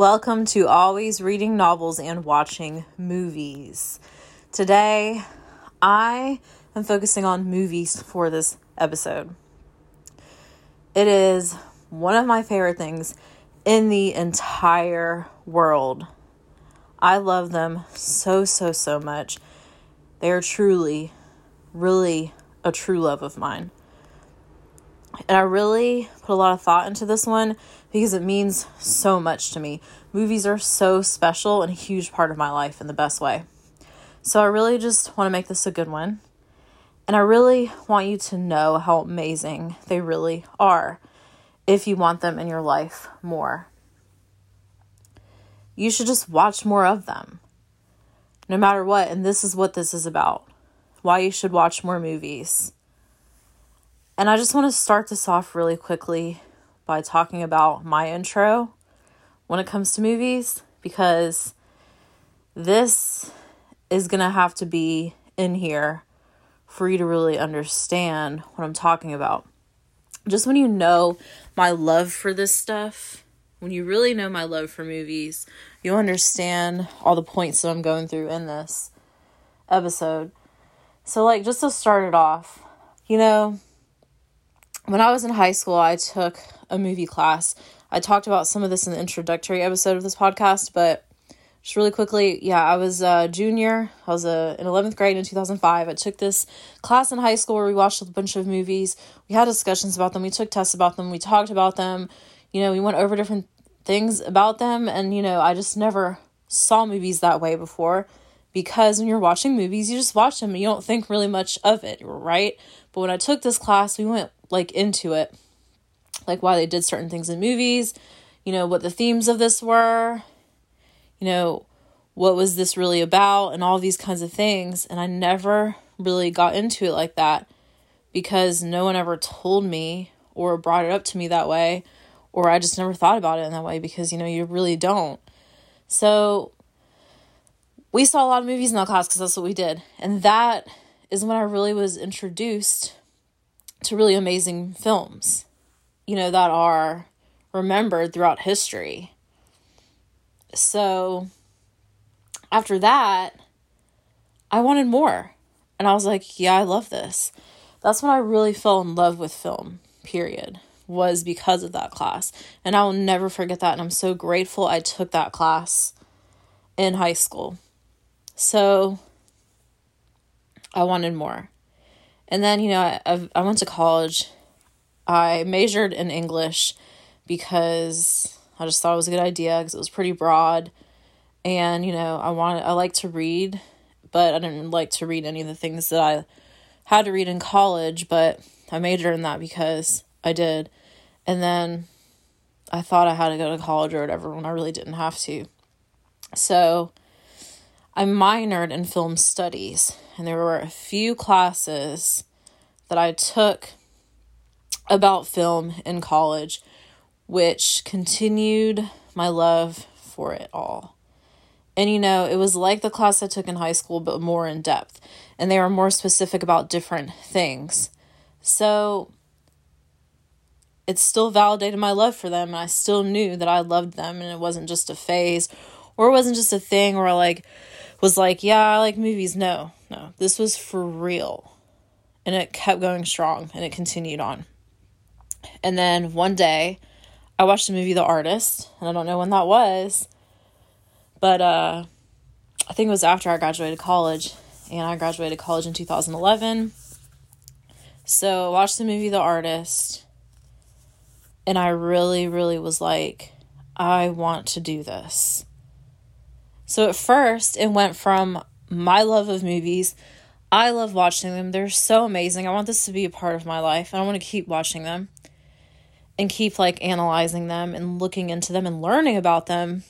Welcome to Always Reading Novels and Watching Movies. Today, I am focusing on movies for this episode. It is one of my favorite things in the entire world. I love them so, so, so much. They are truly, really a true love of mine. And I really put a lot of thought into this one because it means so much to me. Movies are so special and a huge part of my life in the best way. So I really just want to make this a good one. And I really want you to know how amazing they really are if you want them in your life more. You should just watch more of them, no matter what. And this is what this is about why you should watch more movies. And I just want to start this off really quickly by talking about my intro when it comes to movies because this is going to have to be in here for you to really understand what I'm talking about. Just when you know my love for this stuff, when you really know my love for movies, you'll understand all the points that I'm going through in this episode. So, like, just to start it off, you know, when I was in high school, I took a movie class. I talked about some of this in the introductory episode of this podcast, but just really quickly, yeah, I was a junior. I was a, in 11th grade in 2005. I took this class in high school where we watched a bunch of movies. We had discussions about them. We took tests about them. We talked about them. You know, we went over different things about them. And, you know, I just never saw movies that way before because when you're watching movies, you just watch them and you don't think really much of it, right? But when I took this class, we went like into it, like why they did certain things in movies, you know, what the themes of this were, you know, what was this really about, and all these kinds of things. And I never really got into it like that because no one ever told me or brought it up to me that way, or I just never thought about it in that way because, you know, you really don't. So we saw a lot of movies in that class because that's what we did. And that is when I really was introduced to really amazing films, you know, that are remembered throughout history. So after that, I wanted more. And I was like, yeah, I love this. That's when I really fell in love with film, period, was because of that class. And I will never forget that. And I'm so grateful I took that class in high school. So I wanted more. And then, you know, I, I went to college. I majored in English because I just thought it was a good idea because it was pretty broad. And, you know, I wanted, I like to read, but I didn't like to read any of the things that I had to read in college, but I majored in that because I did. And then I thought I had to go to college or whatever when I really didn't have to. So I minored in film studies, and there were a few classes that I took about film in college, which continued my love for it all. And you know, it was like the class I took in high school, but more in depth, and they were more specific about different things. So it still validated my love for them, and I still knew that I loved them, and it wasn't just a phase, or it wasn't just a thing where I like was like, yeah, I like movies. No, no, this was for real. And it kept going strong and it continued on. And then one day, I watched the movie The Artist, and I don't know when that was, but uh, I think it was after I graduated college, and I graduated college in 2011. So I watched the movie The Artist, and I really, really was like, I want to do this. So at first, it went from my love of movies. I love watching them. They're so amazing. I want this to be a part of my life. I want to keep watching them and keep like analyzing them and looking into them and learning about them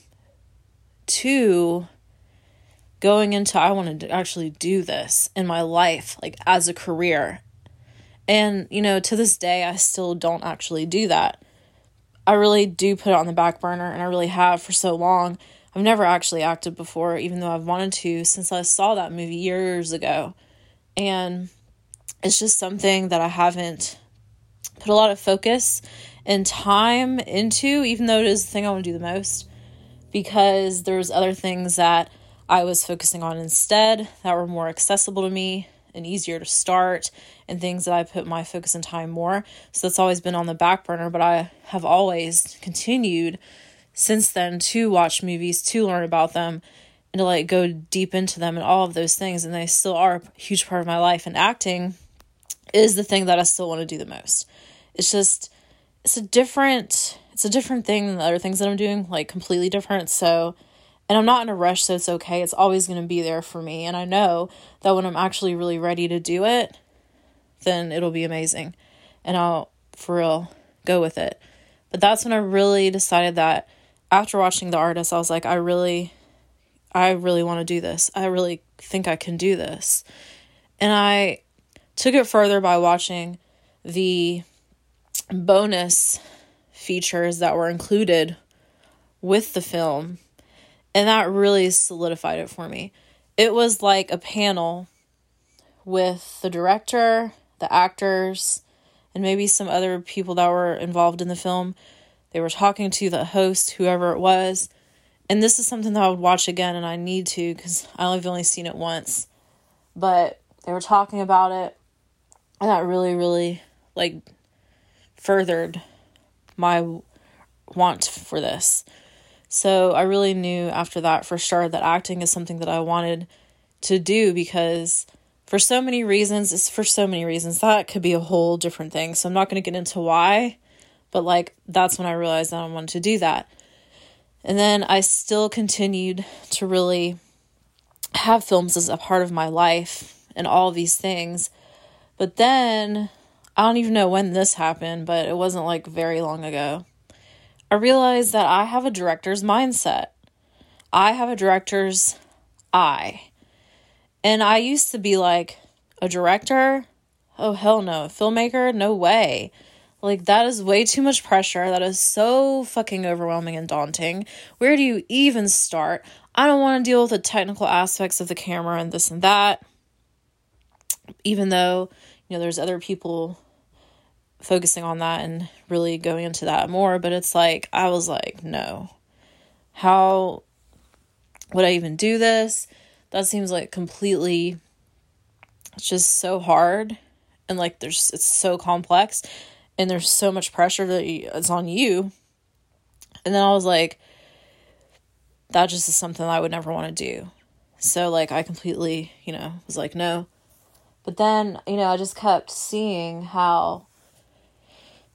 to going into I want to actually do this in my life like as a career. And you know, to this day I still don't actually do that. I really do put it on the back burner and I really have for so long I've never actually acted before, even though I've wanted to since I saw that movie years ago. And it's just something that I haven't put a lot of focus and time into, even though it is the thing I want to do the most. because there's other things that I was focusing on instead that were more accessible to me and easier to start and things that I put my focus and time more. So that's always been on the back burner, but I have always continued since then to watch movies, to learn about them, and to like go deep into them and all of those things. And they still are a huge part of my life. And acting is the thing that I still want to do the most. It's just, it's a different, it's a different thing than the other things that I'm doing, like completely different. So, and I'm not in a rush, so it's okay. It's always going to be there for me. And I know that when I'm actually really ready to do it, then it'll be amazing. And I'll, for real, go with it. But that's when I really decided that after watching The Artist, I was like, I really, I really want to do this. I really think I can do this. And I took it further by watching the bonus features that were included with the film and that really solidified it for me. It was like a panel with the director, the actors, and maybe some other people that were involved in the film. They were talking to the host, whoever it was. And this is something that I would watch again, and I need to because I've only seen it once. But they were talking about it, and that really, really like furthered my want for this. So I really knew after that for sure that acting is something that I wanted to do because for so many reasons, it's for so many reasons. That could be a whole different thing. So I'm not going to get into why, but like that's when I realized that I wanted to do that. And then I still continued to really have films as a part of my life and all these things. But then I don't even know when this happened, but it wasn't like very long ago. I realized that I have a director's mindset. I have a director's eye. And I used to be like, a director? Oh, hell no. A filmmaker? No way. Like, that is way too much pressure. That is so fucking overwhelming and daunting. Where do you even start? I don't want to deal with the technical aspects of the camera and this and that. Even though, you know, there's other people focusing on that and really going into that more. But it's like, I was like, no. How would I even do this? That seems like completely, it's just so hard. And like, there's, it's so complex and there's so much pressure that it's on you. And then I was like, that just is something I would never want to do. So, like, I completely, you know, was like, no. But then, you know, I just kept seeing how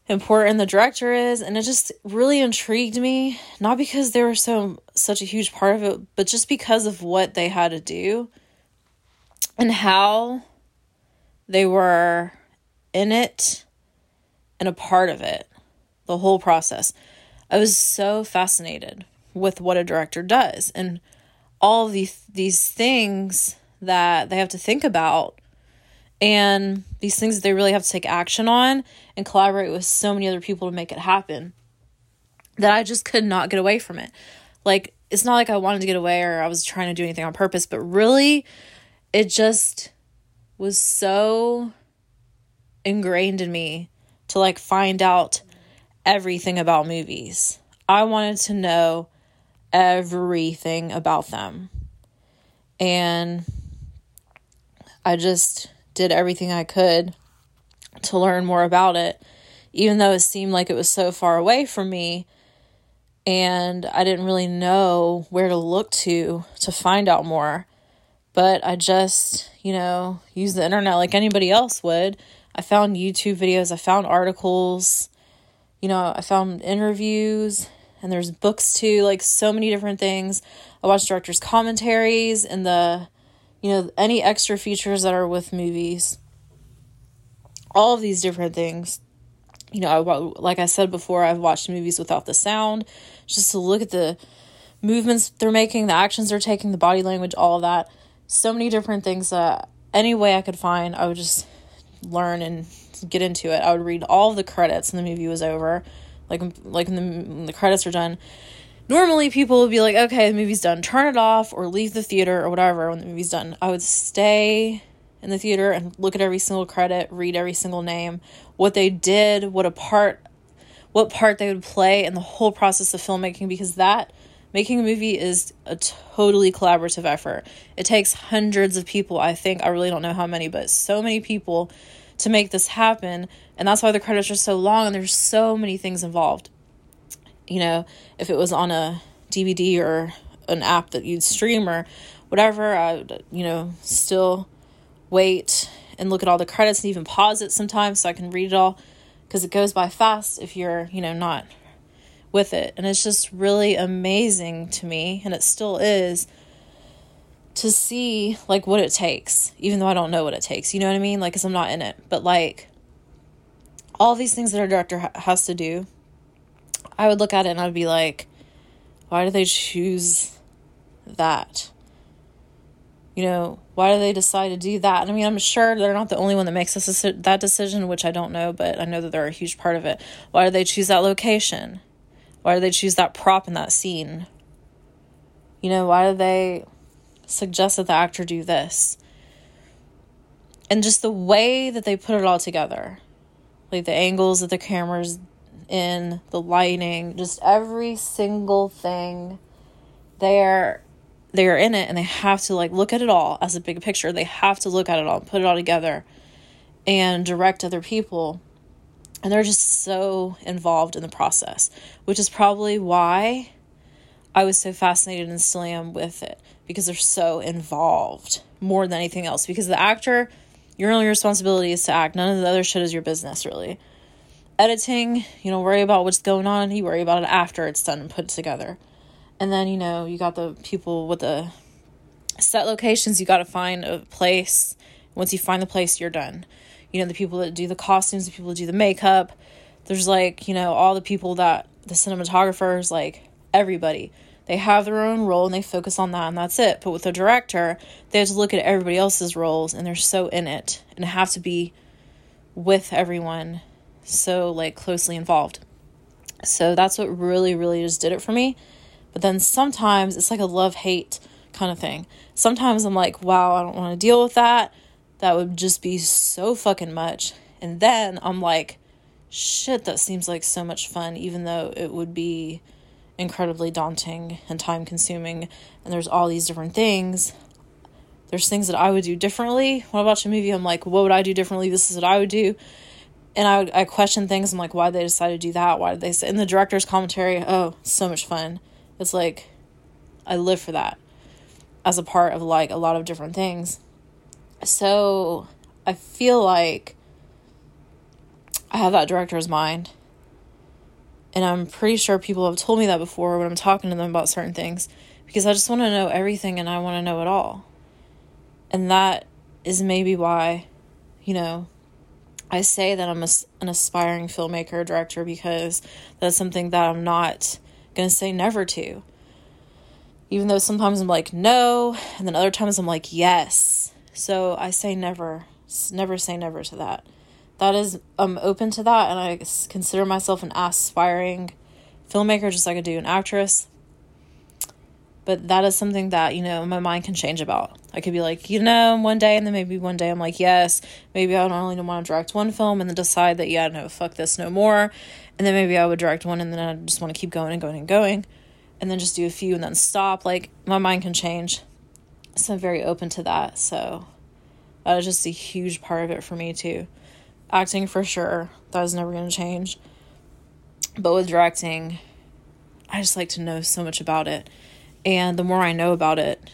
important the director is and it just really intrigued me not because they were so such a huge part of it but just because of what they had to do and how they were in it and a part of it the whole process. I was so fascinated with what a director does and all these these things that they have to think about and these things they really have to take action on and collaborate with so many other people to make it happen that I just could not get away from it. Like, it's not like I wanted to get away or I was trying to do anything on purpose, but really, it just was so ingrained in me to like find out everything about movies. I wanted to know everything about them. And I just did everything I could to learn more about it, even though it seemed like it was so far away from me and I didn't really know where to look to to find out more. But I just, you know, used the internet like anybody else would. I found YouTube videos, I found articles, you know, I found interviews, and there's books too, like so many different things. I watched directors' commentaries and the you know, any extra features that are with movies. All of these different things. You know, I like I said before, I've watched movies without the sound just to look at the movements they're making, the actions they're taking, the body language, all of that. So many different things that any way I could find, I would just learn and get into it. I would read all of the credits when the movie was over, like like when the, when the credits are done, normally people would be like, okay, the movie's done, turn it off or leave the theater or whatever when the movie's done. I would stay in the theater and look at every single credit, read every single name, what they did, what a part what part they would play in the whole process of filmmaking because that Making a movie is a totally collaborative effort. It takes hundreds of people, I think. I really don't know how many, but so many people to make this happen. And that's why the credits are so long and there's so many things involved. You know, if it was on a DVD or an app that you'd stream or whatever, I would, you know, still wait and look at all the credits and even pause it sometimes so I can read it all because it goes by fast if you're, you know, not with it. And it's just really amazing to me, and it still is, to see like what it takes, even though I don't know what it takes. You know what I mean? Like, because I'm not in it. But like, all these things that our director ha- has to do, I would look at it and I'd be like, why do they choose that? You know, why do they decide to do that? And I mean, I'm sure they're not the only one that makes this, that decision, which I don't know, but I know that they're a huge part of it. Why do they choose that location? Why do they choose that prop in that scene? You know, why do they suggest that the actor do this? And just the way that they put it all together. Like the angles that the camera's in, the lighting, just every single thing. They're they're in it and they have to like look at it all as a big picture. They have to look at it all, put it all together and direct other people and they're just so involved in the process, which is probably why I was so fascinated and still am with it because they're so involved more than anything else. Because the actor, your only responsibility is to act. None of the other shit is your business, really. Editing, you don't worry about what's going on. You worry about it after it's done and put together. And then, you know, you got the people with the set locations. You got to find a place. Once you find the place, you're done you know, the people that do the costumes, the people that do the makeup. There's like, you know, all the people that the cinematographers, like everybody. They have their own role and they focus on that and that's it. But with the director, they have to look at everybody else's roles and they're so in it and have to be with everyone so like closely involved. So that's what really, really just did it for me. But then sometimes it's like a love hate kind of thing. Sometimes I'm like, wow, I don't want to deal with that that would just be so fucking much. And then I'm like, shit, that seems like so much fun, even though it would be incredibly daunting and time consuming. And there's all these different things. There's things that I would do differently. When I watch a movie, I'm like, what would I do differently? This is what I would do. And I, I question things. I'm like, why did they decide to do that? Why did they say? In the director's commentary, oh, so much fun. It's like, I live for that as a part of like a lot of different things. So I feel like I have that director's mind. And I'm pretty sure people have told me that before when I'm talking to them about certain things because I just want to know everything and I want to know it all. And that is maybe why, you know, I say that I'm a, an aspiring filmmaker, director, because that's something that I'm not going to say never to. Even though sometimes I'm like, no, and then other times I'm like, yes. So I say never, never say never to that. That is, I'm open to that, and I consider myself an aspiring filmmaker, just like I do an actress. But that is something that, you know, my mind can change about. I could be like, you know, one day, and then maybe one day I'm like, yes, maybe I don't only want to direct one film, and then decide that, yeah, no, fuck this, no more. And then maybe I would direct one, and then I just want to keep going and going and going, and then just do a few and then stop. Like, my mind can change so I'm very open to that. So that was just a huge part of it for me too. Acting for sure, that was never going to change. But with directing, I just like to know so much about it. And the more I know about it,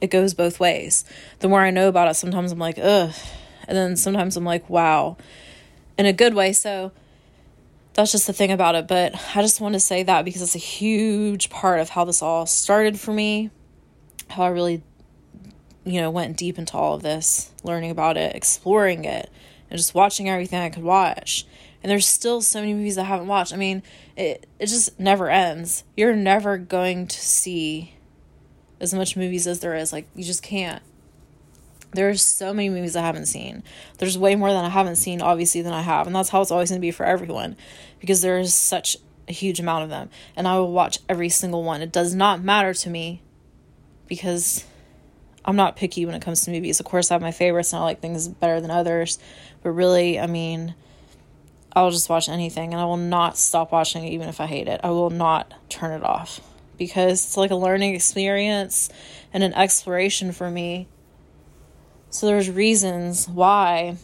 it goes both ways. The more I know about it, sometimes I'm like, ugh. And then sometimes I'm like, wow. In a good way. So that's just the thing about it. But I just want to say that because it's a huge part of how this all started for me, how I really you know, went deep into all of this, learning about it, exploring it, and just watching everything I could watch. And there's still so many movies I haven't watched. I mean, it it just never ends. You're never going to see as much movies as there is. Like you just can't. There's so many movies I haven't seen. There's way more than I haven't seen, obviously, than I have. And that's how it's always going to be for everyone because there is such a huge amount of them. And I will watch every single one. It does not matter to me because I'm not picky when it comes to movies. Of course, I have my favorites and I like things better than others, but really, I mean, I'll just watch anything and I will not stop watching it even if I hate it. I will not turn it off because it's like a learning experience and an exploration for me. So there's reasons why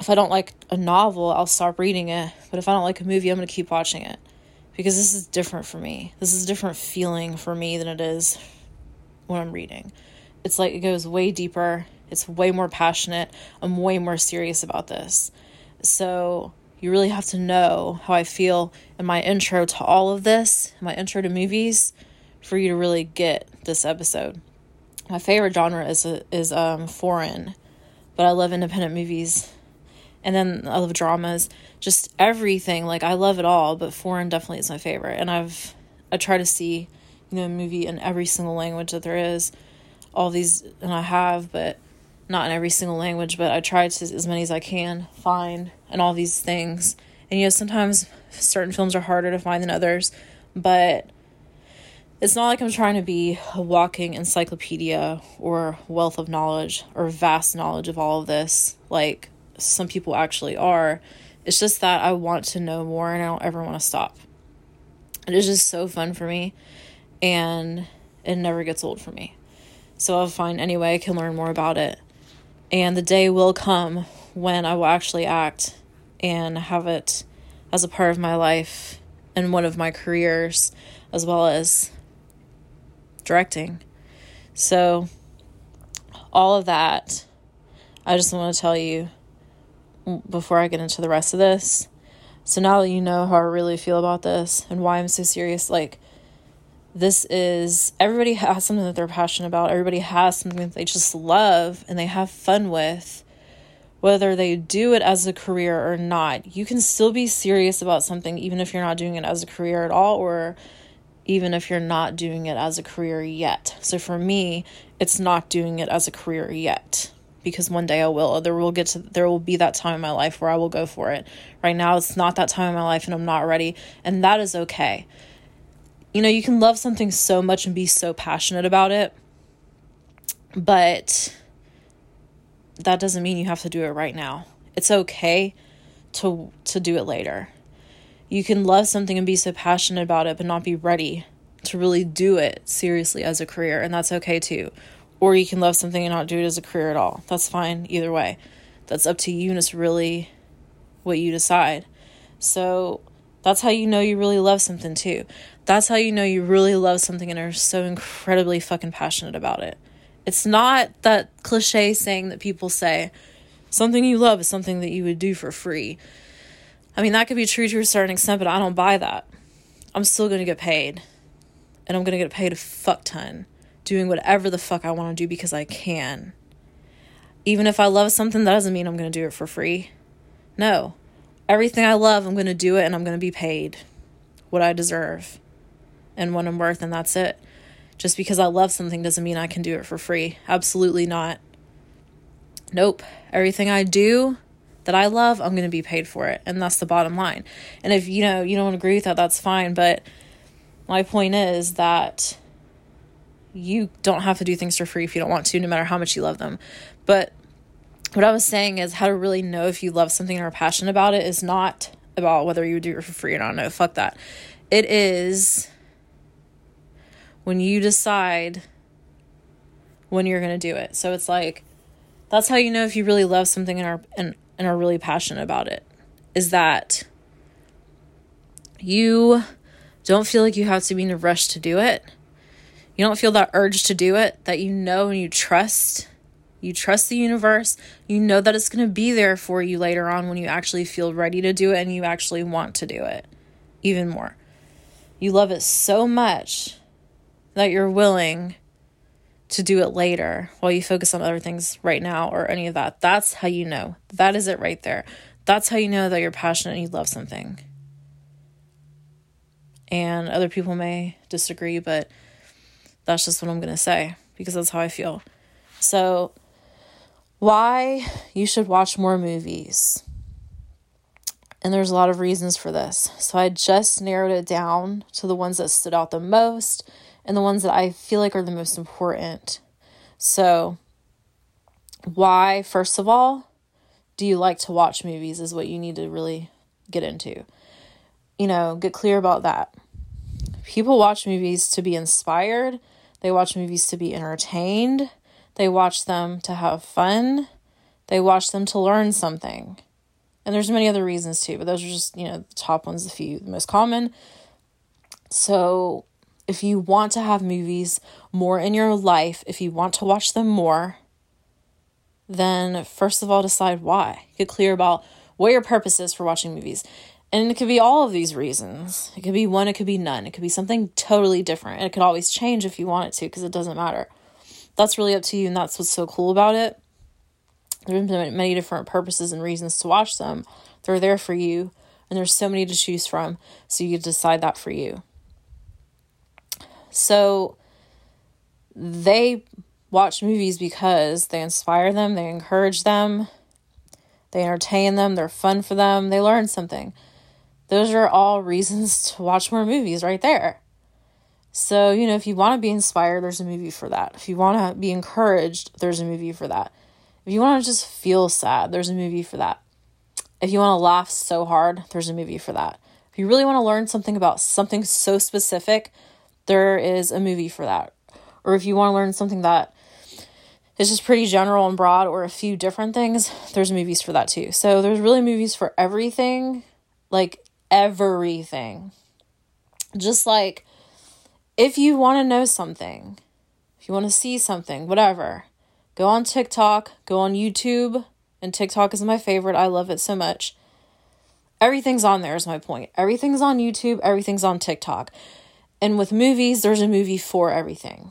if I don't like a novel, I'll stop reading it. But if I don't like a movie, I'm going to keep watching it because this is different for me. This is a different feeling for me than it is when I'm reading. It's like it goes way deeper, it's way more passionate. I'm way more serious about this. So, you really have to know how I feel in my intro to all of this, my intro to movies, for you to really get this episode. My favorite genre is is um, foreign, but I love independent movies and then I love dramas, just everything. Like I love it all, but foreign definitely is my favorite. And I've I try to see, you know, a movie in every single language that there is. All these and I have, but not in every single language, but I try to as many as I can find and all these things. And you know, sometimes certain films are harder to find than others, but it's not like I'm trying to be a walking encyclopedia or wealth of knowledge or vast knowledge of all of this. Like some people actually are. It's just that I want to know more and I don't ever want to stop. It is just so fun for me and it never gets old for me. So I'll find any way I can learn more about it. And the day will come when I will actually act and have it as a part of my life and one of my careers, as well as directing. So, all of that, I just want to tell you before I get into the rest of this. So now that you know how I really feel about this and why I'm so serious, like this is everybody has something that they're passionate about. Everybody has something that they just love and they have fun with. Whether they do it as a career or not, you can still be serious about something even if you're not doing it as a career at all or even if you're not doing it as a career yet. So for me, it's not doing it as a career yet because one day I will. There will get to there will be that time in my life where I will go for it. Right now it's not that time in my life and I'm not ready, and that is okay. You know, you can love something so much and be so passionate about it, but that doesn't mean you have to do it right now. It's okay to to do it later. You can love something and be so passionate about it but not be ready to really do it seriously as a career, and that's okay too or you can love something and not do it as a career at all. That's fine either way. That's up to you and it's really what you decide. So that's how you know you really love something too. That's how you know you really love something and are so incredibly fucking passionate about it. It's not that cliche saying that people say something you love is something that you would do for free. I mean, that could be true to a certain extent, but I don't buy that. I'm still going to get paid. And I'm going to get paid a fuck ton doing whatever the fuck I want to do because I can. Even if I love something, that doesn't mean I'm going to do it for free. No. Everything I love, I'm going to do it and I'm going to be paid what I deserve and what I'm worth, and that's it. Just because I love something doesn't mean I can do it for free. Absolutely not. Nope. Everything I do that I love, I'm going to be paid for it. And that's the bottom line. And if you know, you don't agree with that, that's fine. But my point is that you don't have to do things for free if you don't want to, no matter how much you love them. But what I was saying is how to really know if you love something or are passionate about it is not about whether you would do it for free or not. No, fuck that. It is when you decide when you're going to do it. So it's like that's how you know if you really love something and are and, and are really passionate about it. Is that you don't feel like you have to be in a rush to do it you don't feel that urge to do it, that you know and you trust. You trust the universe. You know that it's going to be there for you later on when you actually feel ready to do it and you actually want to do it even more. You love it so much that you're willing to do it later while you focus on other things right now or any of that. That's how you know. That is it right there. That's how you know that you're passionate and you love something. And other people may disagree, but that's just what I'm going to say because that's how I feel. So, why you should watch more movies. And there's a lot of reasons for this. So, I just narrowed it down to the ones that stood out the most and the ones that I feel like are the most important. So, why, first of all, do you like to watch movies is what you need to really get into. You know, get clear about that people watch movies to be inspired, they watch movies to be entertained, they watch them to have fun, they watch them to learn something. And there's many other reasons too, but those are just, you know, the top ones, the few the most common. So, if you want to have movies more in your life, if you want to watch them more, then first of all decide why. Get clear about what your purpose is for watching movies. And it could be all of these reasons. It could be one, it could be none. It could be something totally different. And it could always change if you want it to because it doesn't matter. That's really up to you and that's what's so cool about it. There have been many different purposes and reasons to watch them. They're there for you and there's so many to choose from. So you decide that for you. So they watch movies because they inspire them, they encourage them, they entertain them, they're fun for them, they learn something. Those are all reasons to watch more movies right there. So, you know, if you want to be inspired, there's a movie for that. If you want to be encouraged, there's a movie for that. If you want to just feel sad, there's a movie for that. If you want to laugh so hard, there's a movie for that. If you really want to learn something about something so specific, there is a movie for that. Or if you want to learn something that is just pretty general and broad or a few different things, there's movies for that too. So there's really movies for everything, like everything. Just like if you want to know something, if you want to see something, whatever, go on TikTok, go on YouTube, and TikTok is my favorite. I love it so much. Everything's on there, is my point. Everything's on YouTube, everything's on TikTok. And with movies, there's a movie for everything.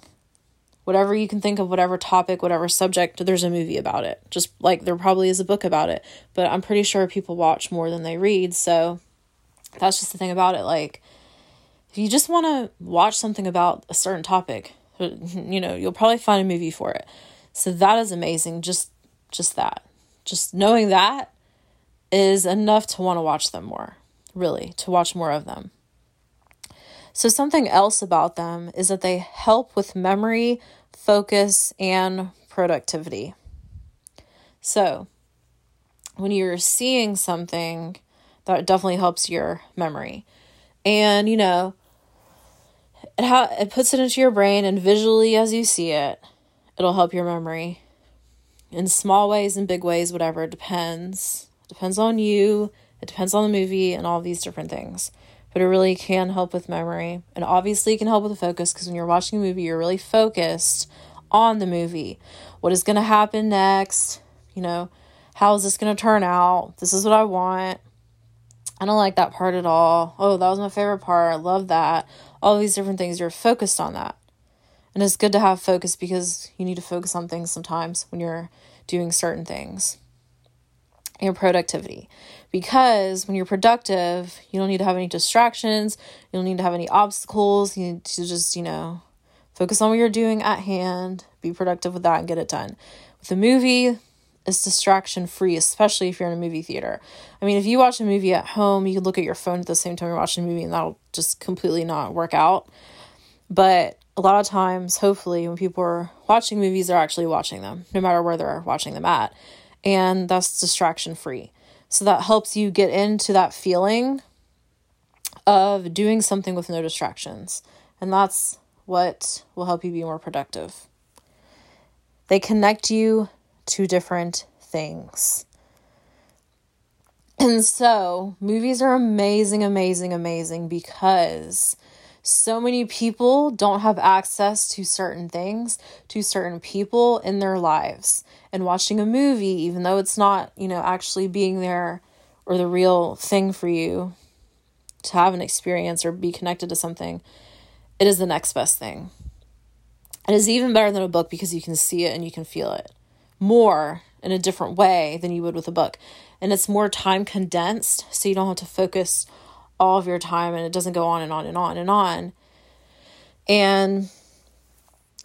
Whatever you can think of, whatever topic, whatever subject, there's a movie about it. Just like there probably is a book about it. But I'm pretty sure people watch more than they read. So that's just the thing about it. Like, if you just want to watch something about a certain topic, you know, you'll probably find a movie for it. So that is amazing. Just just that. Just knowing that is enough to want to watch them more. Really, to watch more of them. So, something else about them is that they help with memory, focus, and productivity. So, when you're seeing something, that definitely helps your memory. And, you know, it, ha- it puts it into your brain, and visually, as you see it, it'll help your memory in small ways and big ways, whatever. It depends. It depends on you, it depends on the movie, and all these different things but it really can help with memory. And obviously, it can help with focus because when you're watching a movie, you're really focused on the movie. What is going to happen next? You know, how is this going to turn out? This is what I want. I don't like that part at all. Oh, that was my favorite part. I love that. All these different things, you're focused on that. And it's good to have focus because you need to focus on things sometimes when you're doing certain things. Your productivity because when you're productive, you don't need to have any distractions, you don't need to have any obstacles. You need to just, you know, focus on what you're doing at hand, be productive with that, and get it done. With a movie, it's distraction free, especially if you're in a movie theater. I mean, if you watch a movie at home, you can look at your phone at the same time you're watching a movie, and that'll just completely not work out. But a lot of times, hopefully, when people are watching movies, they're actually watching them, no matter where they're watching them at. And that's distraction free. So that helps you get into that feeling of doing something with no distractions. And that's what will help you be more productive. They connect you to different things. And so, movies are amazing, amazing, amazing because so many people don't have access to certain things, to certain people in their lives. And watching a movie, even though it's not, you know, actually being there or the real thing for you to have an experience or be connected to something, it is the next best thing. It is even better than a book because you can see it and you can feel it more in a different way than you would with a book. And it's more time condensed, so you don't have to focus all of your time and it doesn't go on and on and on and on. And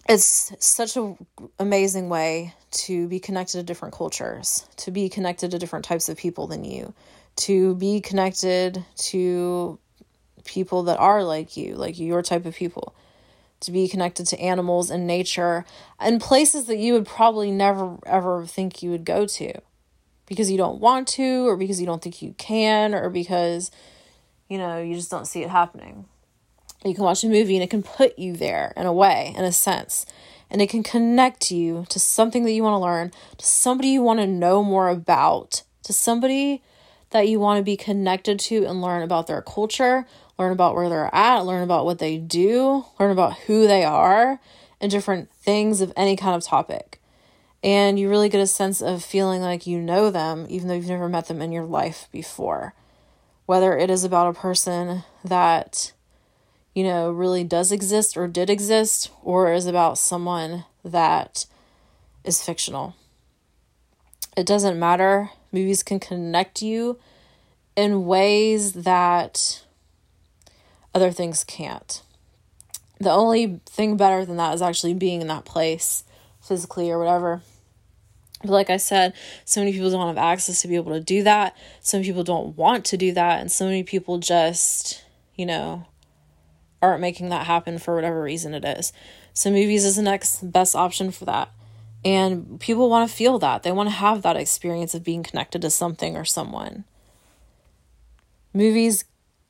it's such an amazing way to be connected to different cultures, to be connected to different types of people than you, to be connected to people that are like you, like your type of people, to be connected to animals and nature and places that you would probably never ever think you would go to because you don't want to, or because you don't think you can, or because you know, you just don't see it happening. You can watch a movie and it can put you there in a way, in a sense. And it can connect you to something that you want to learn, to somebody you want to know more about, to somebody that you want to be connected to and learn about their culture, learn about where they're at, learn about what they do, learn about who they are, and different things of any kind of topic. And you really get a sense of feeling like you know them, even though you've never met them in your life before. Whether it is about a person that you know, really does exist or did exist, or is about someone that is fictional. It doesn't matter. Movies can connect you in ways that other things can't. The only thing better than that is actually being in that place physically or whatever. But like I said, so many people don't have access to be able to do that. Some people don't want to do that. And so many people just, you know, aren't making that happen for whatever reason it is. So movies is the next best option for that. And people want to feel that. They want to have that experience of being connected to something or someone. Movies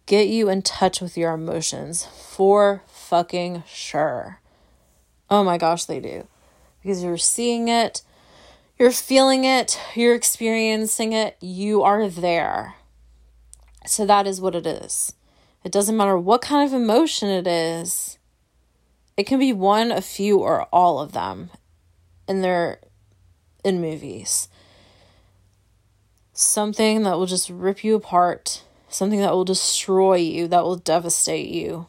get you in touch with your emotions for fucking sure. Oh my gosh, they do. Because you're seeing it, you're feeling it, you're experiencing it, you are there. So that is what it is. It doesn't matter what kind of emotion it is. It can be one, a few, or all of them. And they're in movies. Something that will just rip you apart, something that will destroy you, that will devastate you.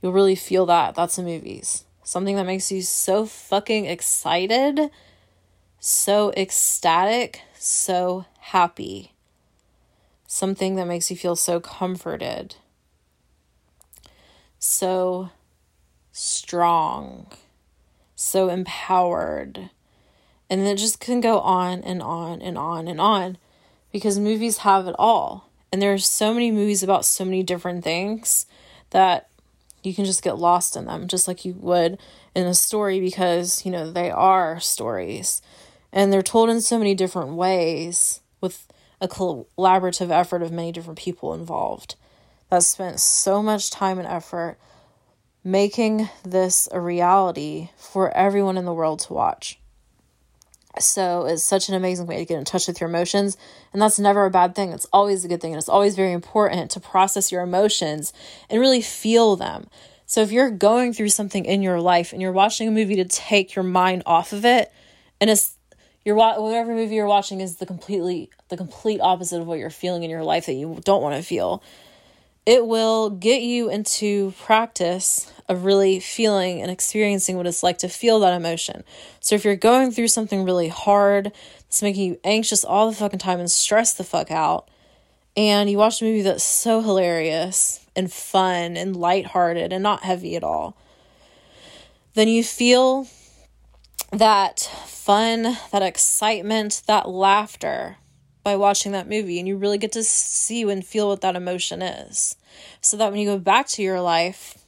You'll really feel that. That's in movies. Something that makes you so fucking excited, so ecstatic, so happy. Something that makes you feel so comforted so strong, so empowered. And it just can go on and on and on and on because movies have it all. And there's so many movies about so many different things that you can just get lost in them, just like you would in a story because, you know, they are stories. And they're told in so many different ways with a collaborative effort of many different people involved that spent so much time and effort making this a reality for everyone in the world to watch. So it's such an amazing way to get in touch with your emotions. And that's never a bad thing. It's always a good thing. And it's always very important to process your emotions and really feel them. So if you're going through something in your life and you're watching a movie to take your mind off of it, and it's you're whatever movie you're watching is the completely the complete opposite of what you're feeling in your life that you don't want to feel it will get you into practice of really feeling and experiencing what it's like to feel that emotion. So if you're going through something really hard, it's making you anxious all the fucking time and stress the fuck out, and you watch a movie that's so hilarious and fun and lighthearted and not heavy at all, then you feel that fun, that excitement, that laughter by watching that movie and you really get to see and feel what that emotion is. So that when you go back to your life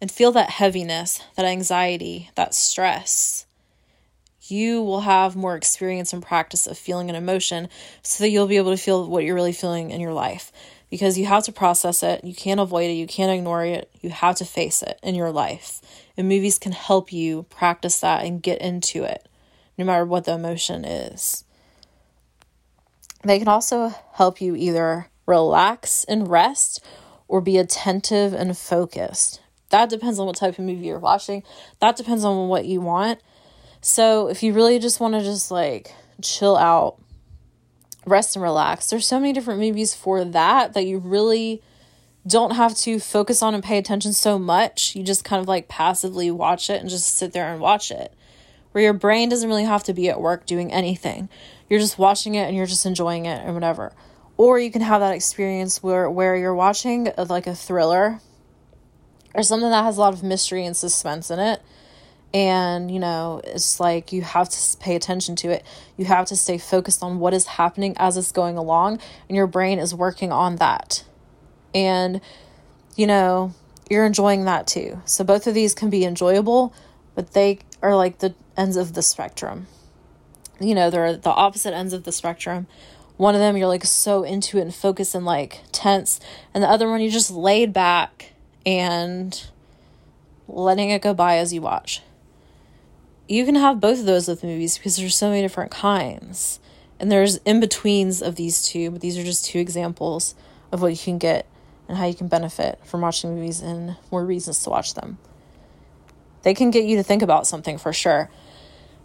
and feel that heaviness, that anxiety, that stress, you will have more experience and practice of feeling an emotion so that you'll be able to feel what you're really feeling in your life because you have to process it. You can't avoid it. You can't ignore it. You have to face it in your life. And movies can help you practice that and get into it no matter what the emotion is. They can also help you either relax and rest or be attentive and focused. That depends on what type of movie you're watching. That depends on what you want. So, if you really just want to just like chill out, rest and relax, there's so many different movies for that that you really don't have to focus on and pay attention so much. You just kind of like passively watch it and just sit there and watch it. Where your brain doesn't really have to be at work doing anything you're just watching it and you're just enjoying it and whatever. Or you can have that experience where where you're watching a, like a thriller or something that has a lot of mystery and suspense in it. And, you know, it's like you have to pay attention to it. You have to stay focused on what is happening as it's going along, and your brain is working on that. And, you know, you're enjoying that too. So both of these can be enjoyable, but they are like the ends of the spectrum you know, they're the opposite ends of the spectrum. One of them you're like so into it and focused and like tense, and the other one you're just laid back and letting it go by as you watch. You can have both of those with movies because there's so many different kinds. And there's in betweens of these two, but these are just two examples of what you can get and how you can benefit from watching movies and more reasons to watch them. They can get you to think about something for sure.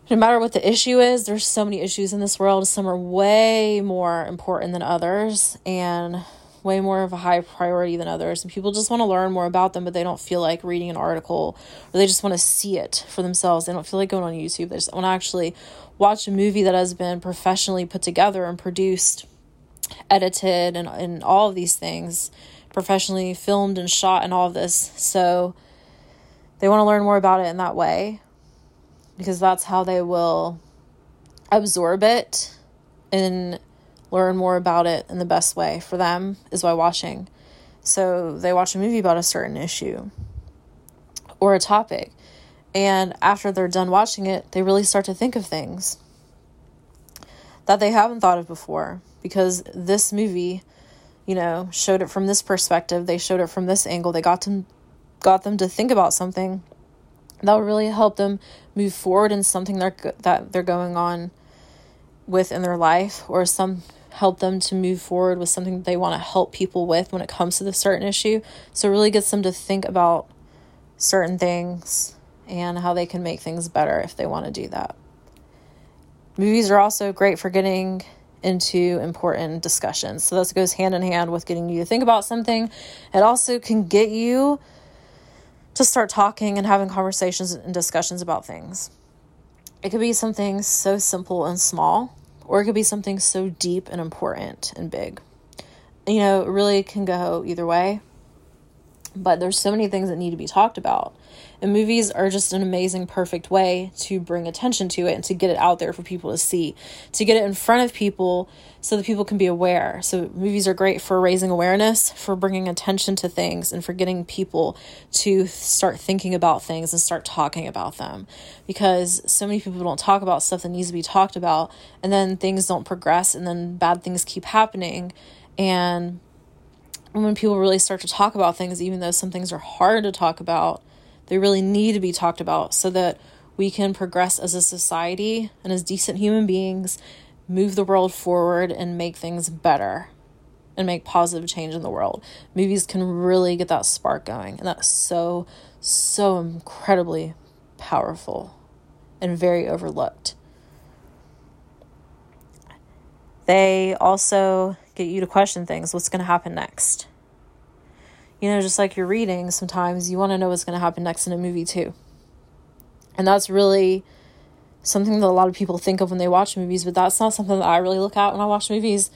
No matter what the issue is, there's so many issues in this world. Some are way more important than others and way more of a high priority than others. And people just want to learn more about them, but they don't feel like reading an article or they just want to see it for themselves. They don't feel like going on YouTube. They just want to actually watch a movie that has been professionally put together and produced, edited, and, and all of these things, professionally filmed and shot, and all of this. So they want to learn more about it in that way because that's how they will absorb it and learn more about it in the best way for them is by watching. So they watch a movie about a certain issue or a topic. And after they're done watching it, they really start to think of things that they haven't thought of before because this movie, you know, showed it from this perspective. They showed it from this angle. They got them got them to think about something that will really help them move forward in something they're, that they're going on with in their life or some help them to move forward with something they want to help people with when it comes to the certain issue so it really gets them to think about certain things and how they can make things better if they want to do that movies are also great for getting into important discussions so this goes hand in hand with getting you to think about something it also can get you to start talking and having conversations and discussions about things. It could be something so simple and small, or it could be something so deep and important and big. You know, it really can go either way. But there's so many things that need to be talked about. And movies are just an amazing, perfect way to bring attention to it and to get it out there for people to see, to get it in front of people so that people can be aware. So, movies are great for raising awareness, for bringing attention to things, and for getting people to start thinking about things and start talking about them. Because so many people don't talk about stuff that needs to be talked about, and then things don't progress, and then bad things keep happening. And when people really start to talk about things, even though some things are hard to talk about, they really need to be talked about so that we can progress as a society and as decent human beings, move the world forward and make things better and make positive change in the world. Movies can really get that spark going, and that's so, so incredibly powerful and very overlooked. They also get you to question things what's going to happen next? You know, just like you're reading, sometimes you want to know what's going to happen next in a movie too. And that's really something that a lot of people think of when they watch movies, but that's not something that I really look at when I watch movies.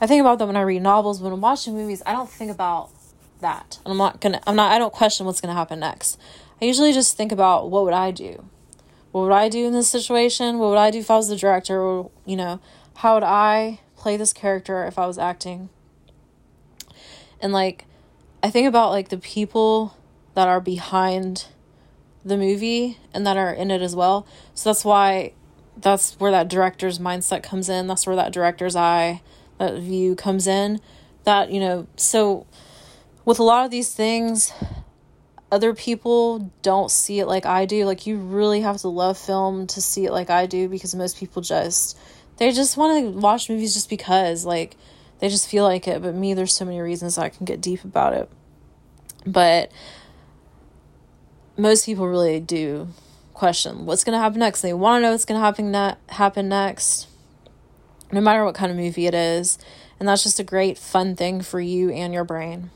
I think about them when I read novels, but when I'm watching movies, I don't think about that. I'm not gonna I'm not I don't question what's gonna happen next. I usually just think about what would I do? What would I do in this situation? What would I do if I was the director? Or, you know, how would I play this character if I was acting? And like I think about like the people that are behind the movie and that are in it as well. So that's why that's where that director's mindset comes in. That's where that director's eye, that view comes in. That, you know, so with a lot of these things, other people don't see it like I do. Like you really have to love film to see it like I do because most people just they just want to watch movies just because like they just feel like it. But me, there's so many reasons I can get deep about it. But most people really do question what's going to happen next. They want to know what's going to happen ne- happen next, no matter what kind of movie it is. And that's just a great fun thing for you and your brain.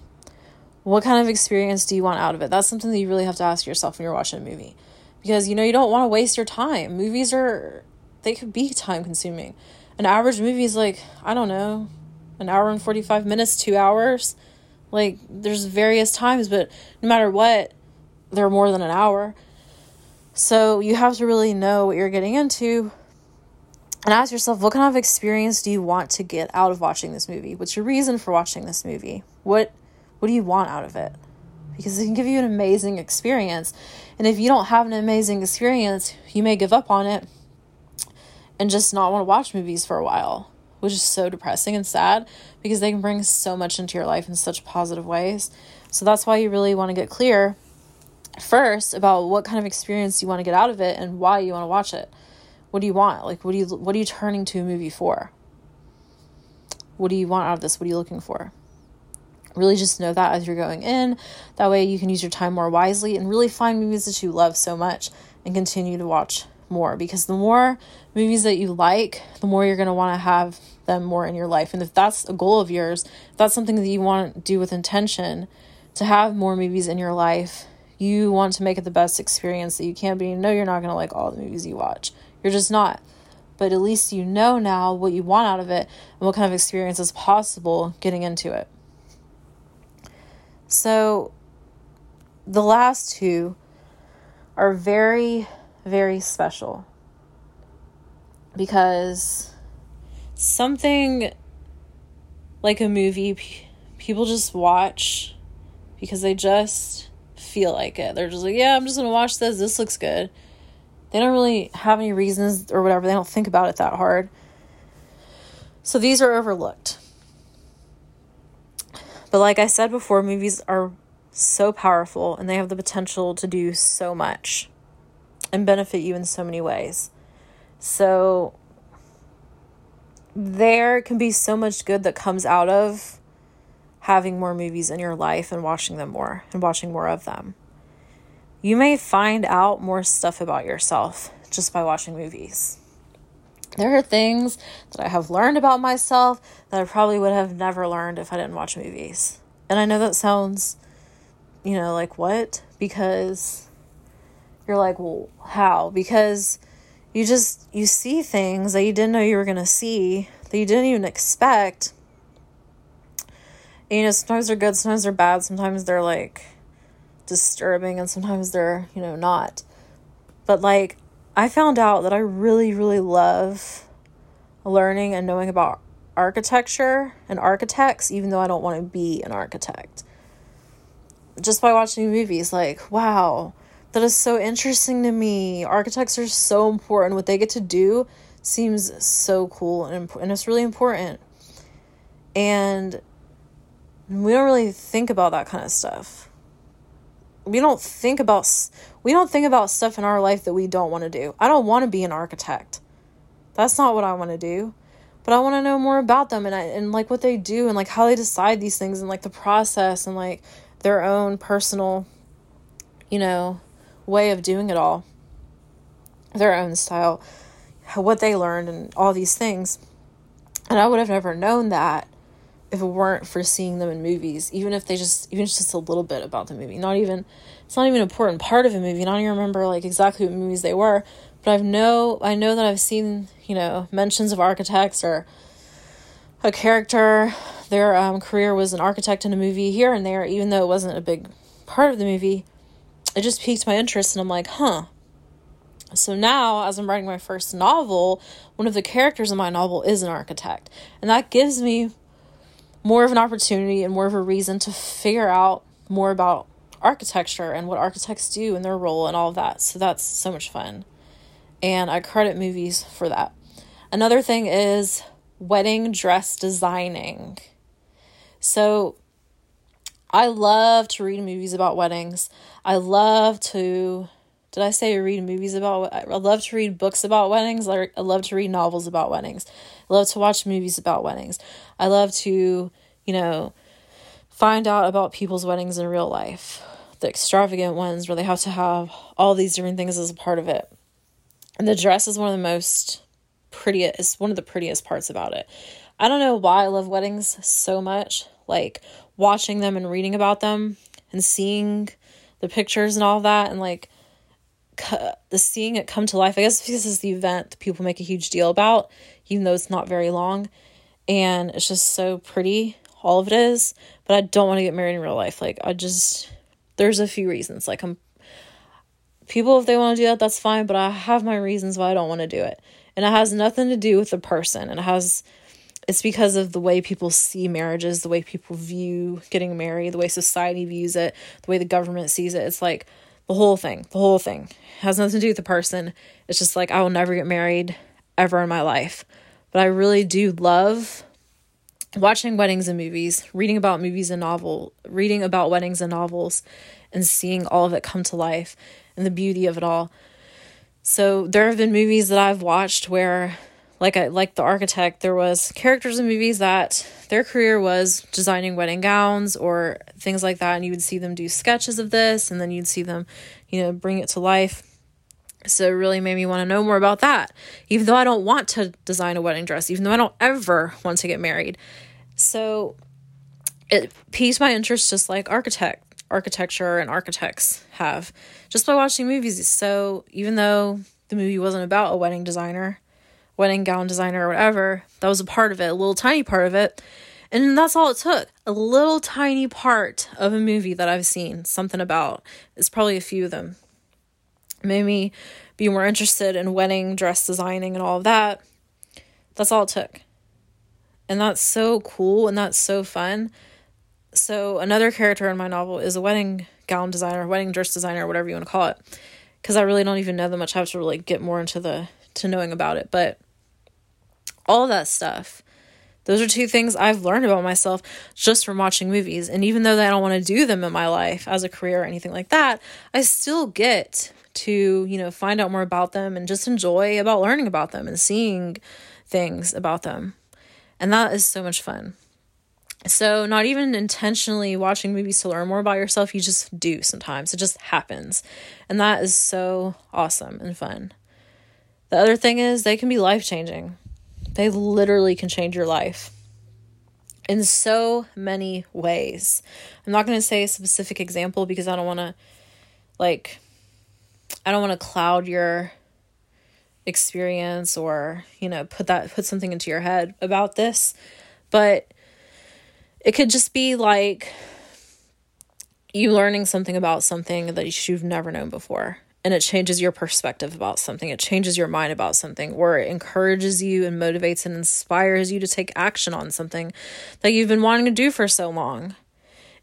What kind of experience do you want out of it? That's something that you really have to ask yourself when you're watching a movie. Because you know you don't want to waste your time. Movies are they could be time consuming. An average movie is like, I don't know, an hour and 45 minutes, two hours. Like, there's various times, but no matter what, they're more than an hour. So you have to really know what you're getting into and ask yourself what kind of experience do you want to get out of watching this movie? What's your reason for watching this movie? What what do you want out of it? Because it can give you an amazing experience. And if you don't have an amazing experience, you may give up on it and just not want to watch movies for a while which is so depressing and sad because they can bring so much into your life in such positive ways. So that's why you really want to get clear first about what kind of experience you want to get out of it and why you want to watch it. What do you want? Like what do you what are you turning to a movie for? What do you want out of this? What are you looking for? Really just know that as you're going in. That way you can use your time more wisely and really find movies that you love so much and continue to watch more because the more movies that you like, the more you're going to want to have them more in your life. And if that's a goal of yours, if that's something that you want to do with intention to have more movies in your life, you want to make it the best experience that you can be. No, you're not going to like all the movies you watch. You're just not. But at least you know now what you want out of it and what kind of experience is possible getting into it. So the last two are very, very special because something like a movie people just watch because they just feel like it. They're just like, yeah, I'm just going to watch this. This looks good. They don't really have any reasons or whatever. They don't think about it that hard. So these are overlooked. But like I said before, movies are so powerful and they have the potential to do so much and benefit you in so many ways. So there can be so much good that comes out of having more movies in your life and watching them more and watching more of them. You may find out more stuff about yourself just by watching movies. There are things that I have learned about myself that I probably would have never learned if I didn't watch movies. And I know that sounds, you know, like what? Because you're like, well, how? Because you just you see things that you didn't know you were going to see that you didn't even expect. And, you know, sometimes they're good, sometimes they're bad, sometimes they're like disturbing and sometimes they're, you know, not. But like I found out that I really, really love learning and knowing about architecture and architects, even though I don't want to be an architect. Just by watching movies, like, wow, that is so interesting to me. Architects are so important. What they get to do seems so cool and, and it's really important. And we don't really think about that kind of stuff we don't think about we don't think about stuff in our life that we don't want to do. I don't want to be an architect. That's not what I want to do. But I want to know more about them and I, and like what they do and like how they decide these things and like the process and like their own personal you know way of doing it all. Their own style, what they learned and all these things. And I would have never known that if it weren't for seeing them in movies, even if they just even just a little bit about the movie. Not even it's not even an important part of a movie. I don't even remember like exactly what movies they were, but I've know I know that I've seen, you know, mentions of architects or a character their um, career was an architect in a movie here and there, even though it wasn't a big part of the movie. It just piqued my interest and I'm like, huh. So now, as I'm writing my first novel, one of the characters in my novel is an architect. And that gives me more of an opportunity and more of a reason to figure out more about architecture and what architects do and their role and all of that. So that's so much fun. And I credit movies for that. Another thing is wedding dress designing. So I love to read movies about weddings. I love to did I say read movies about I love to read books about weddings. I love to read novels about weddings. I love to watch movies about weddings. I love to, you know, find out about people's weddings in real life. The extravagant ones where they have to have all these different things as a part of it. And the dress is one of the most prettiest, it's one of the prettiest parts about it. I don't know why I love weddings so much. Like watching them and reading about them and seeing the pictures and all that and like the seeing it come to life. I guess because it's the event people make a huge deal about, even though it's not very long, and it's just so pretty. All of it is, but I don't want to get married in real life. Like I just, there's a few reasons. Like I'm, people if they want to do that, that's fine. But I have my reasons why I don't want to do it, and it has nothing to do with the person. And it has, it's because of the way people see marriages, the way people view getting married, the way society views it, the way the government sees it. It's like the whole thing, the whole thing has nothing to do with the person. It's just like I will never get married ever in my life. But I really do love watching weddings and movies, reading about movies and novel, reading about weddings and novels, and seeing all of it come to life and the beauty of it all. So there have been movies that I've watched where like I like the architect, there was characters in movies that their career was designing wedding gowns or things like that, and you would see them do sketches of this, and then you'd see them, you know, bring it to life. So it really made me want to know more about that. Even though I don't want to design a wedding dress, even though I don't ever want to get married. So it piqued my interest just like architect architecture and architects have just by watching movies. So even though the movie wasn't about a wedding designer, wedding gown designer or whatever. That was a part of it, a little tiny part of it. And that's all it took. A little tiny part of a movie that I've seen something about. It's probably a few of them. Made me be more interested in wedding dress designing and all of that. That's all it took. And that's so cool and that's so fun. So, another character in my novel is a wedding gown designer, wedding dress designer, whatever you want to call it. Because I really don't even know that much. I have to really get more into the to knowing about it. But all that stuff. Those are two things I've learned about myself just from watching movies. And even though I don't want to do them in my life as a career or anything like that, I still get to, you know, find out more about them and just enjoy about learning about them and seeing things about them. And that is so much fun. So, not even intentionally watching movies to learn more about yourself, you just do sometimes. It just happens. And that is so awesome and fun. The other thing is, they can be life changing. They literally can change your life in so many ways. I'm not going to say a specific example because I don't want to, like, I don't want to cloud your experience or, you know, put that, put something into your head about this. But it could just be like you learning something about something that you've never known before and it changes your perspective about something. It changes your mind about something, or it encourages you and motivates and inspires you to take action on something that you've been wanting to do for so long.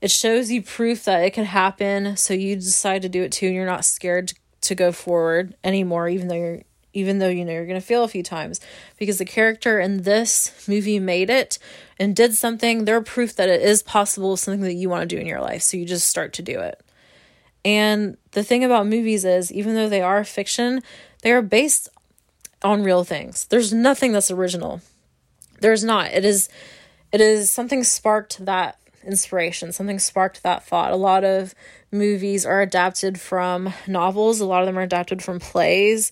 It shows you proof that it can happen, so you decide to do it too, and you're not scared to go forward anymore, even though you're even though you know you're going to fail a few times because the character in this movie made it and did something they're proof that it is possible something that you want to do in your life so you just start to do it and the thing about movies is, even though they are fiction, they are based on real things. There's nothing that's original. There's not. It is it is something sparked that inspiration, something sparked that thought. A lot of movies are adapted from novels, a lot of them are adapted from plays,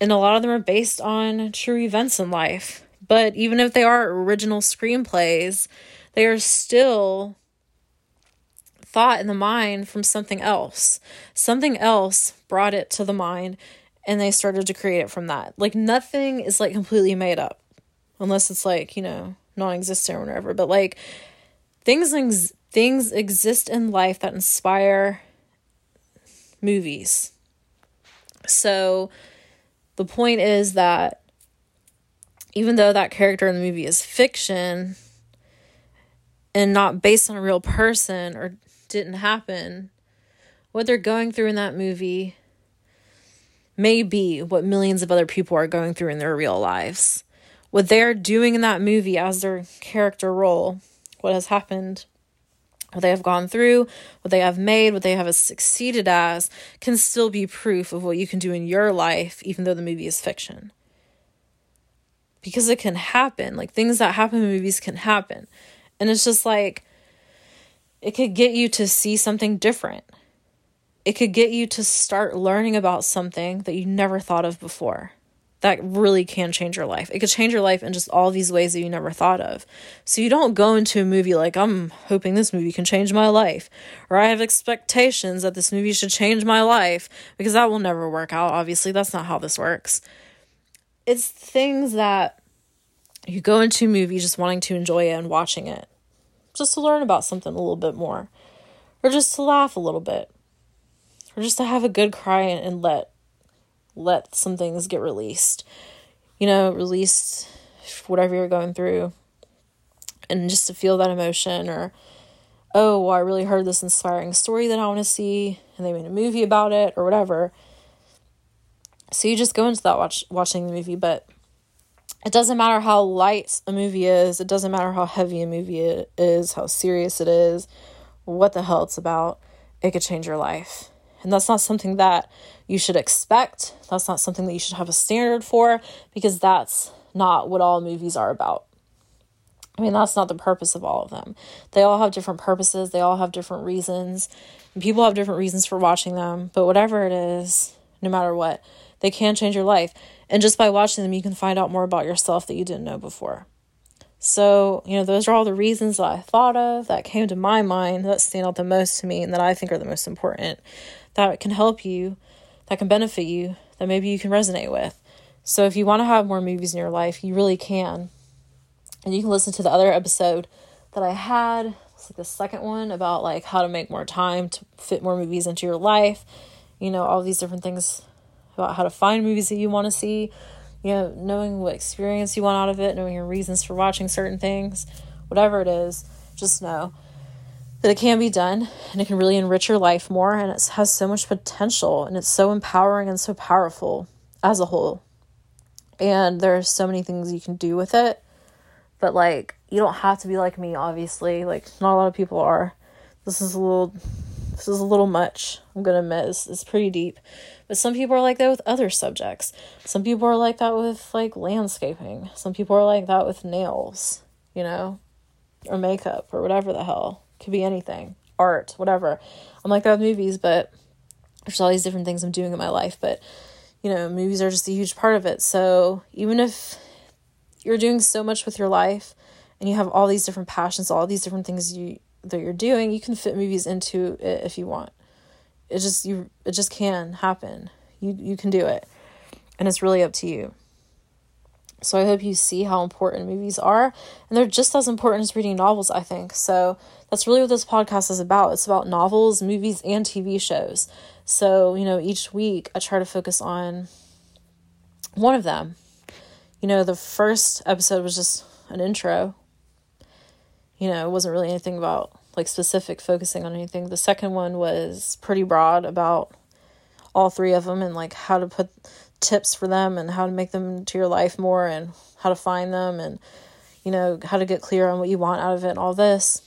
and a lot of them are based on true events in life. But even if they are original screenplays, they are still thought in the mind from something else. Something else brought it to the mind and they started to create it from that. Like nothing is like completely made up unless it's like, you know, non-existent or whatever. But like things ex- things exist in life that inspire movies. So the point is that even though that character in the movie is fiction and not based on a real person or didn't happen, what they're going through in that movie may be what millions of other people are going through in their real lives. What they're doing in that movie as their character role, what has happened, what they have gone through, what they have made, what they have succeeded as, can still be proof of what you can do in your life, even though the movie is fiction. Because it can happen. Like things that happen in movies can happen. And it's just like, it could get you to see something different. It could get you to start learning about something that you never thought of before. That really can change your life. It could change your life in just all these ways that you never thought of. So you don't go into a movie like, I'm hoping this movie can change my life, or I have expectations that this movie should change my life, because that will never work out. Obviously, that's not how this works. It's things that you go into a movie just wanting to enjoy it and watching it just to learn about something a little bit more, or just to laugh a little bit, or just to have a good cry and let let some things get released. You know, release whatever you're going through, and just to feel that emotion, or oh, well, I really heard this inspiring story that I want to see, and they made a movie about it, or whatever. So you just go into that watch watching the movie, but it doesn't matter how light a movie is, it doesn't matter how heavy a movie is, how serious it is, what the hell it's about, it could change your life. And that's not something that you should expect. That's not something that you should have a standard for because that's not what all movies are about. I mean, that's not the purpose of all of them. They all have different purposes, they all have different reasons, and people have different reasons for watching them. But whatever it is, no matter what, they can change your life. And just by watching them, you can find out more about yourself that you didn't know before. So, you know, those are all the reasons that I thought of that came to my mind that stand out the most to me and that I think are the most important that can help you, that can benefit you, that maybe you can resonate with. So, if you want to have more movies in your life, you really can. And you can listen to the other episode that I had. It's like the second one about like how to make more time to fit more movies into your life. You know, all these different things about how to find movies that you want to see, you know, knowing what experience you want out of it, knowing your reasons for watching certain things, whatever it is, just know that it can be done and it can really enrich your life more and it has so much potential and it's so empowering and so powerful as a whole. And there's so many things you can do with it. But like you don't have to be like me obviously. Like not a lot of people are. This is a little this is a little much. I'm to admit it's pretty deep. But some people are like that with other subjects. Some people are like that with like landscaping. Some people are like that with nails, you know, or makeup or whatever the hell. Could be anything, art, whatever. I'm like that with movies, but there's all these different things I'm doing in my life. But, you know, movies are just a huge part of it. So even if you're doing so much with your life and you have all these different passions, all these different things you that you're doing, you can fit movies into it if you want it just you it just can happen. You you can do it. And it's really up to you. So i hope you see how important movies are. And they're just as important as reading novels i think. So that's really what this podcast is about. It's about novels movies and tv shows. So you know each week i try to focus on one of them. You know the first episode was just an intro. You know it wasn't really anything about like specific focusing on anything. The second one was pretty broad about all three of them and like how to put tips for them and how to make them to your life more and how to find them and you know how to get clear on what you want out of it and all this.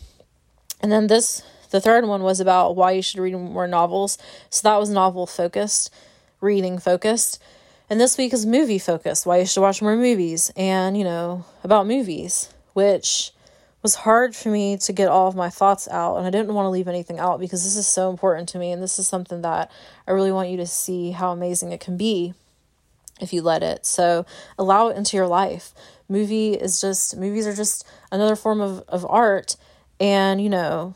And then this the third one was about why you should read more novels. So that was novel focused, reading focused. And this week is movie focused, why you should watch more movies and, you know, about movies, which was hard for me to get all of my thoughts out and I didn't want to leave anything out because this is so important to me and this is something that I really want you to see how amazing it can be if you let it. So allow it into your life. Movie is just movies are just another form of, of art and you know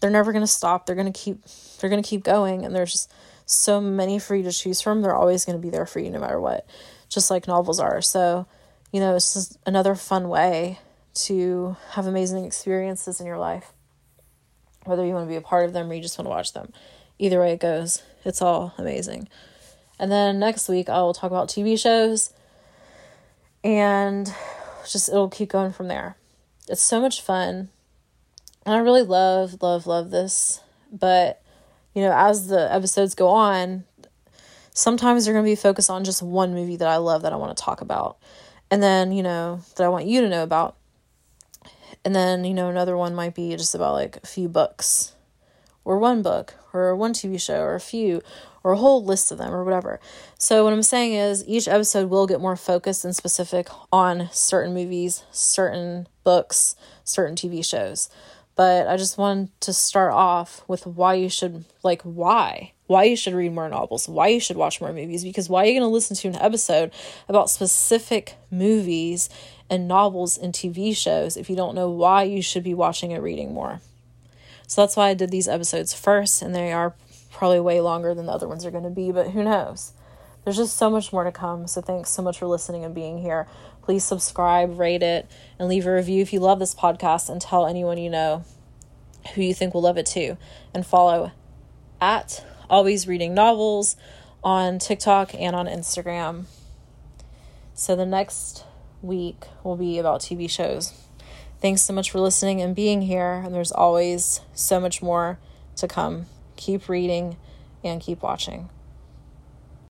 they're never gonna stop. They're gonna keep they're gonna keep going and there's just so many for you to choose from. They're always gonna be there for you no matter what. Just like novels are. So, you know, it's just another fun way to have amazing experiences in your life. Whether you want to be a part of them or you just want to watch them. Either way it goes, it's all amazing. And then next week I will talk about TV shows and just it'll keep going from there. It's so much fun. And I really love, love, love this. But, you know, as the episodes go on, sometimes they're going to be focused on just one movie that I love that I want to talk about. And then, you know, that I want you to know about. And then, you know, another one might be just about like a few books or one book or one TV show or a few or a whole list of them or whatever. So, what I'm saying is each episode will get more focused and specific on certain movies, certain books, certain TV shows. But I just wanted to start off with why you should, like, why? Why you should read more novels, why you should watch more movies, because why are you going to listen to an episode about specific movies and novels and TV shows if you don't know why you should be watching and reading more. So that's why I did these episodes first, and they are probably way longer than the other ones are going to be, but who knows? There's just so much more to come. So thanks so much for listening and being here. Please subscribe, rate it, and leave a review if you love this podcast, and tell anyone you know who you think will love it too. And follow at Always Reading Novels on TikTok and on Instagram. So the next week will be about TV shows. Thanks so much for listening and being here. And there's always so much more to come. Keep reading and keep watching.